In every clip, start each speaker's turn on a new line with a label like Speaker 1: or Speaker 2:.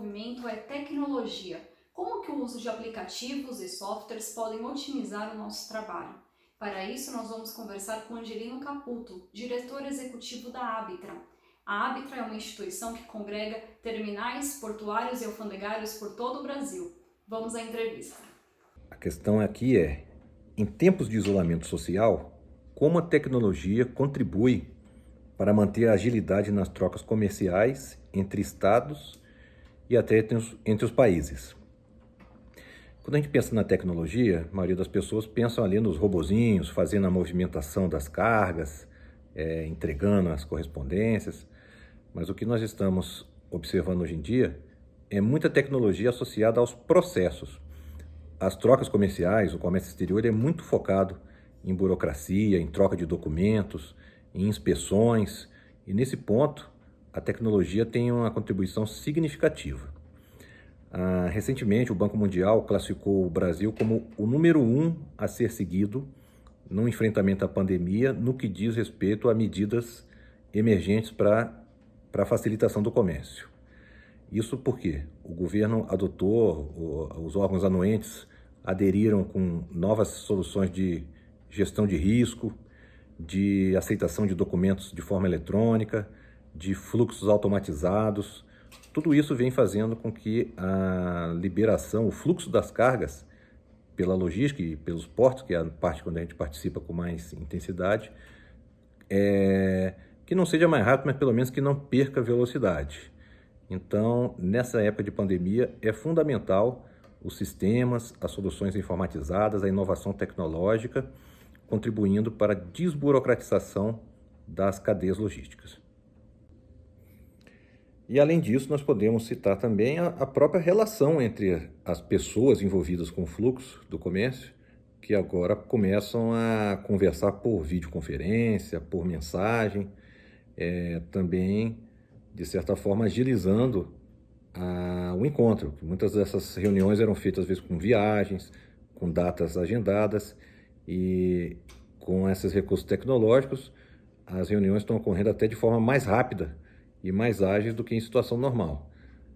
Speaker 1: Movimento é tecnologia. Como que o uso de aplicativos e softwares podem otimizar o nosso trabalho? Para isso, nós vamos conversar com Angelino Caputo, diretor executivo da Abitra. A Abitra é uma instituição que congrega terminais portuários e alfandegários por todo o Brasil. Vamos à entrevista.
Speaker 2: A questão aqui é, em tempos de isolamento social, como a tecnologia contribui para manter a agilidade nas trocas comerciais entre estados e até entre os, entre os países. Quando a gente pensa na tecnologia, a maioria das pessoas pensam ali nos robozinhos, fazendo a movimentação das cargas, é, entregando as correspondências, mas o que nós estamos observando hoje em dia é muita tecnologia associada aos processos. As trocas comerciais, o comércio exterior é muito focado em burocracia, em troca de documentos, em inspeções, e nesse ponto a tecnologia tem uma contribuição significativa. Ah, recentemente, o Banco Mundial classificou o Brasil como o número um a ser seguido no enfrentamento à pandemia no que diz respeito a medidas emergentes para a facilitação do comércio. Isso porque o governo adotou, os órgãos anuentes aderiram com novas soluções de gestão de risco, de aceitação de documentos de forma eletrônica, de fluxos automatizados. Tudo isso vem fazendo com que a liberação, o fluxo das cargas pela logística e pelos portos, que é a parte quando a gente participa com mais intensidade, é, que não seja mais rápido, mas pelo menos que não perca velocidade. Então, nessa época de pandemia, é fundamental os sistemas, as soluções informatizadas, a inovação tecnológica, contribuindo para a desburocratização das cadeias logísticas. E além disso, nós podemos citar também a, a própria relação entre as pessoas envolvidas com o fluxo do comércio, que agora começam a conversar por videoconferência, por mensagem, é, também, de certa forma, agilizando a, o encontro. Muitas dessas reuniões eram feitas, às vezes, com viagens, com datas agendadas, e com esses recursos tecnológicos, as reuniões estão ocorrendo até de forma mais rápida e mais ágeis do que em situação normal.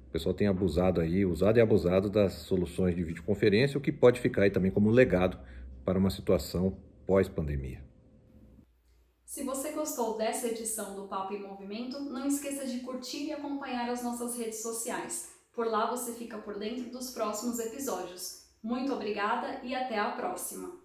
Speaker 2: O pessoal tem abusado aí, usado e abusado das soluções de videoconferência, o que pode ficar aí também como legado para uma situação pós-pandemia.
Speaker 1: Se você gostou dessa edição do Papo em Movimento, não esqueça de curtir e acompanhar as nossas redes sociais. Por lá você fica por dentro dos próximos episódios. Muito obrigada e até a próxima!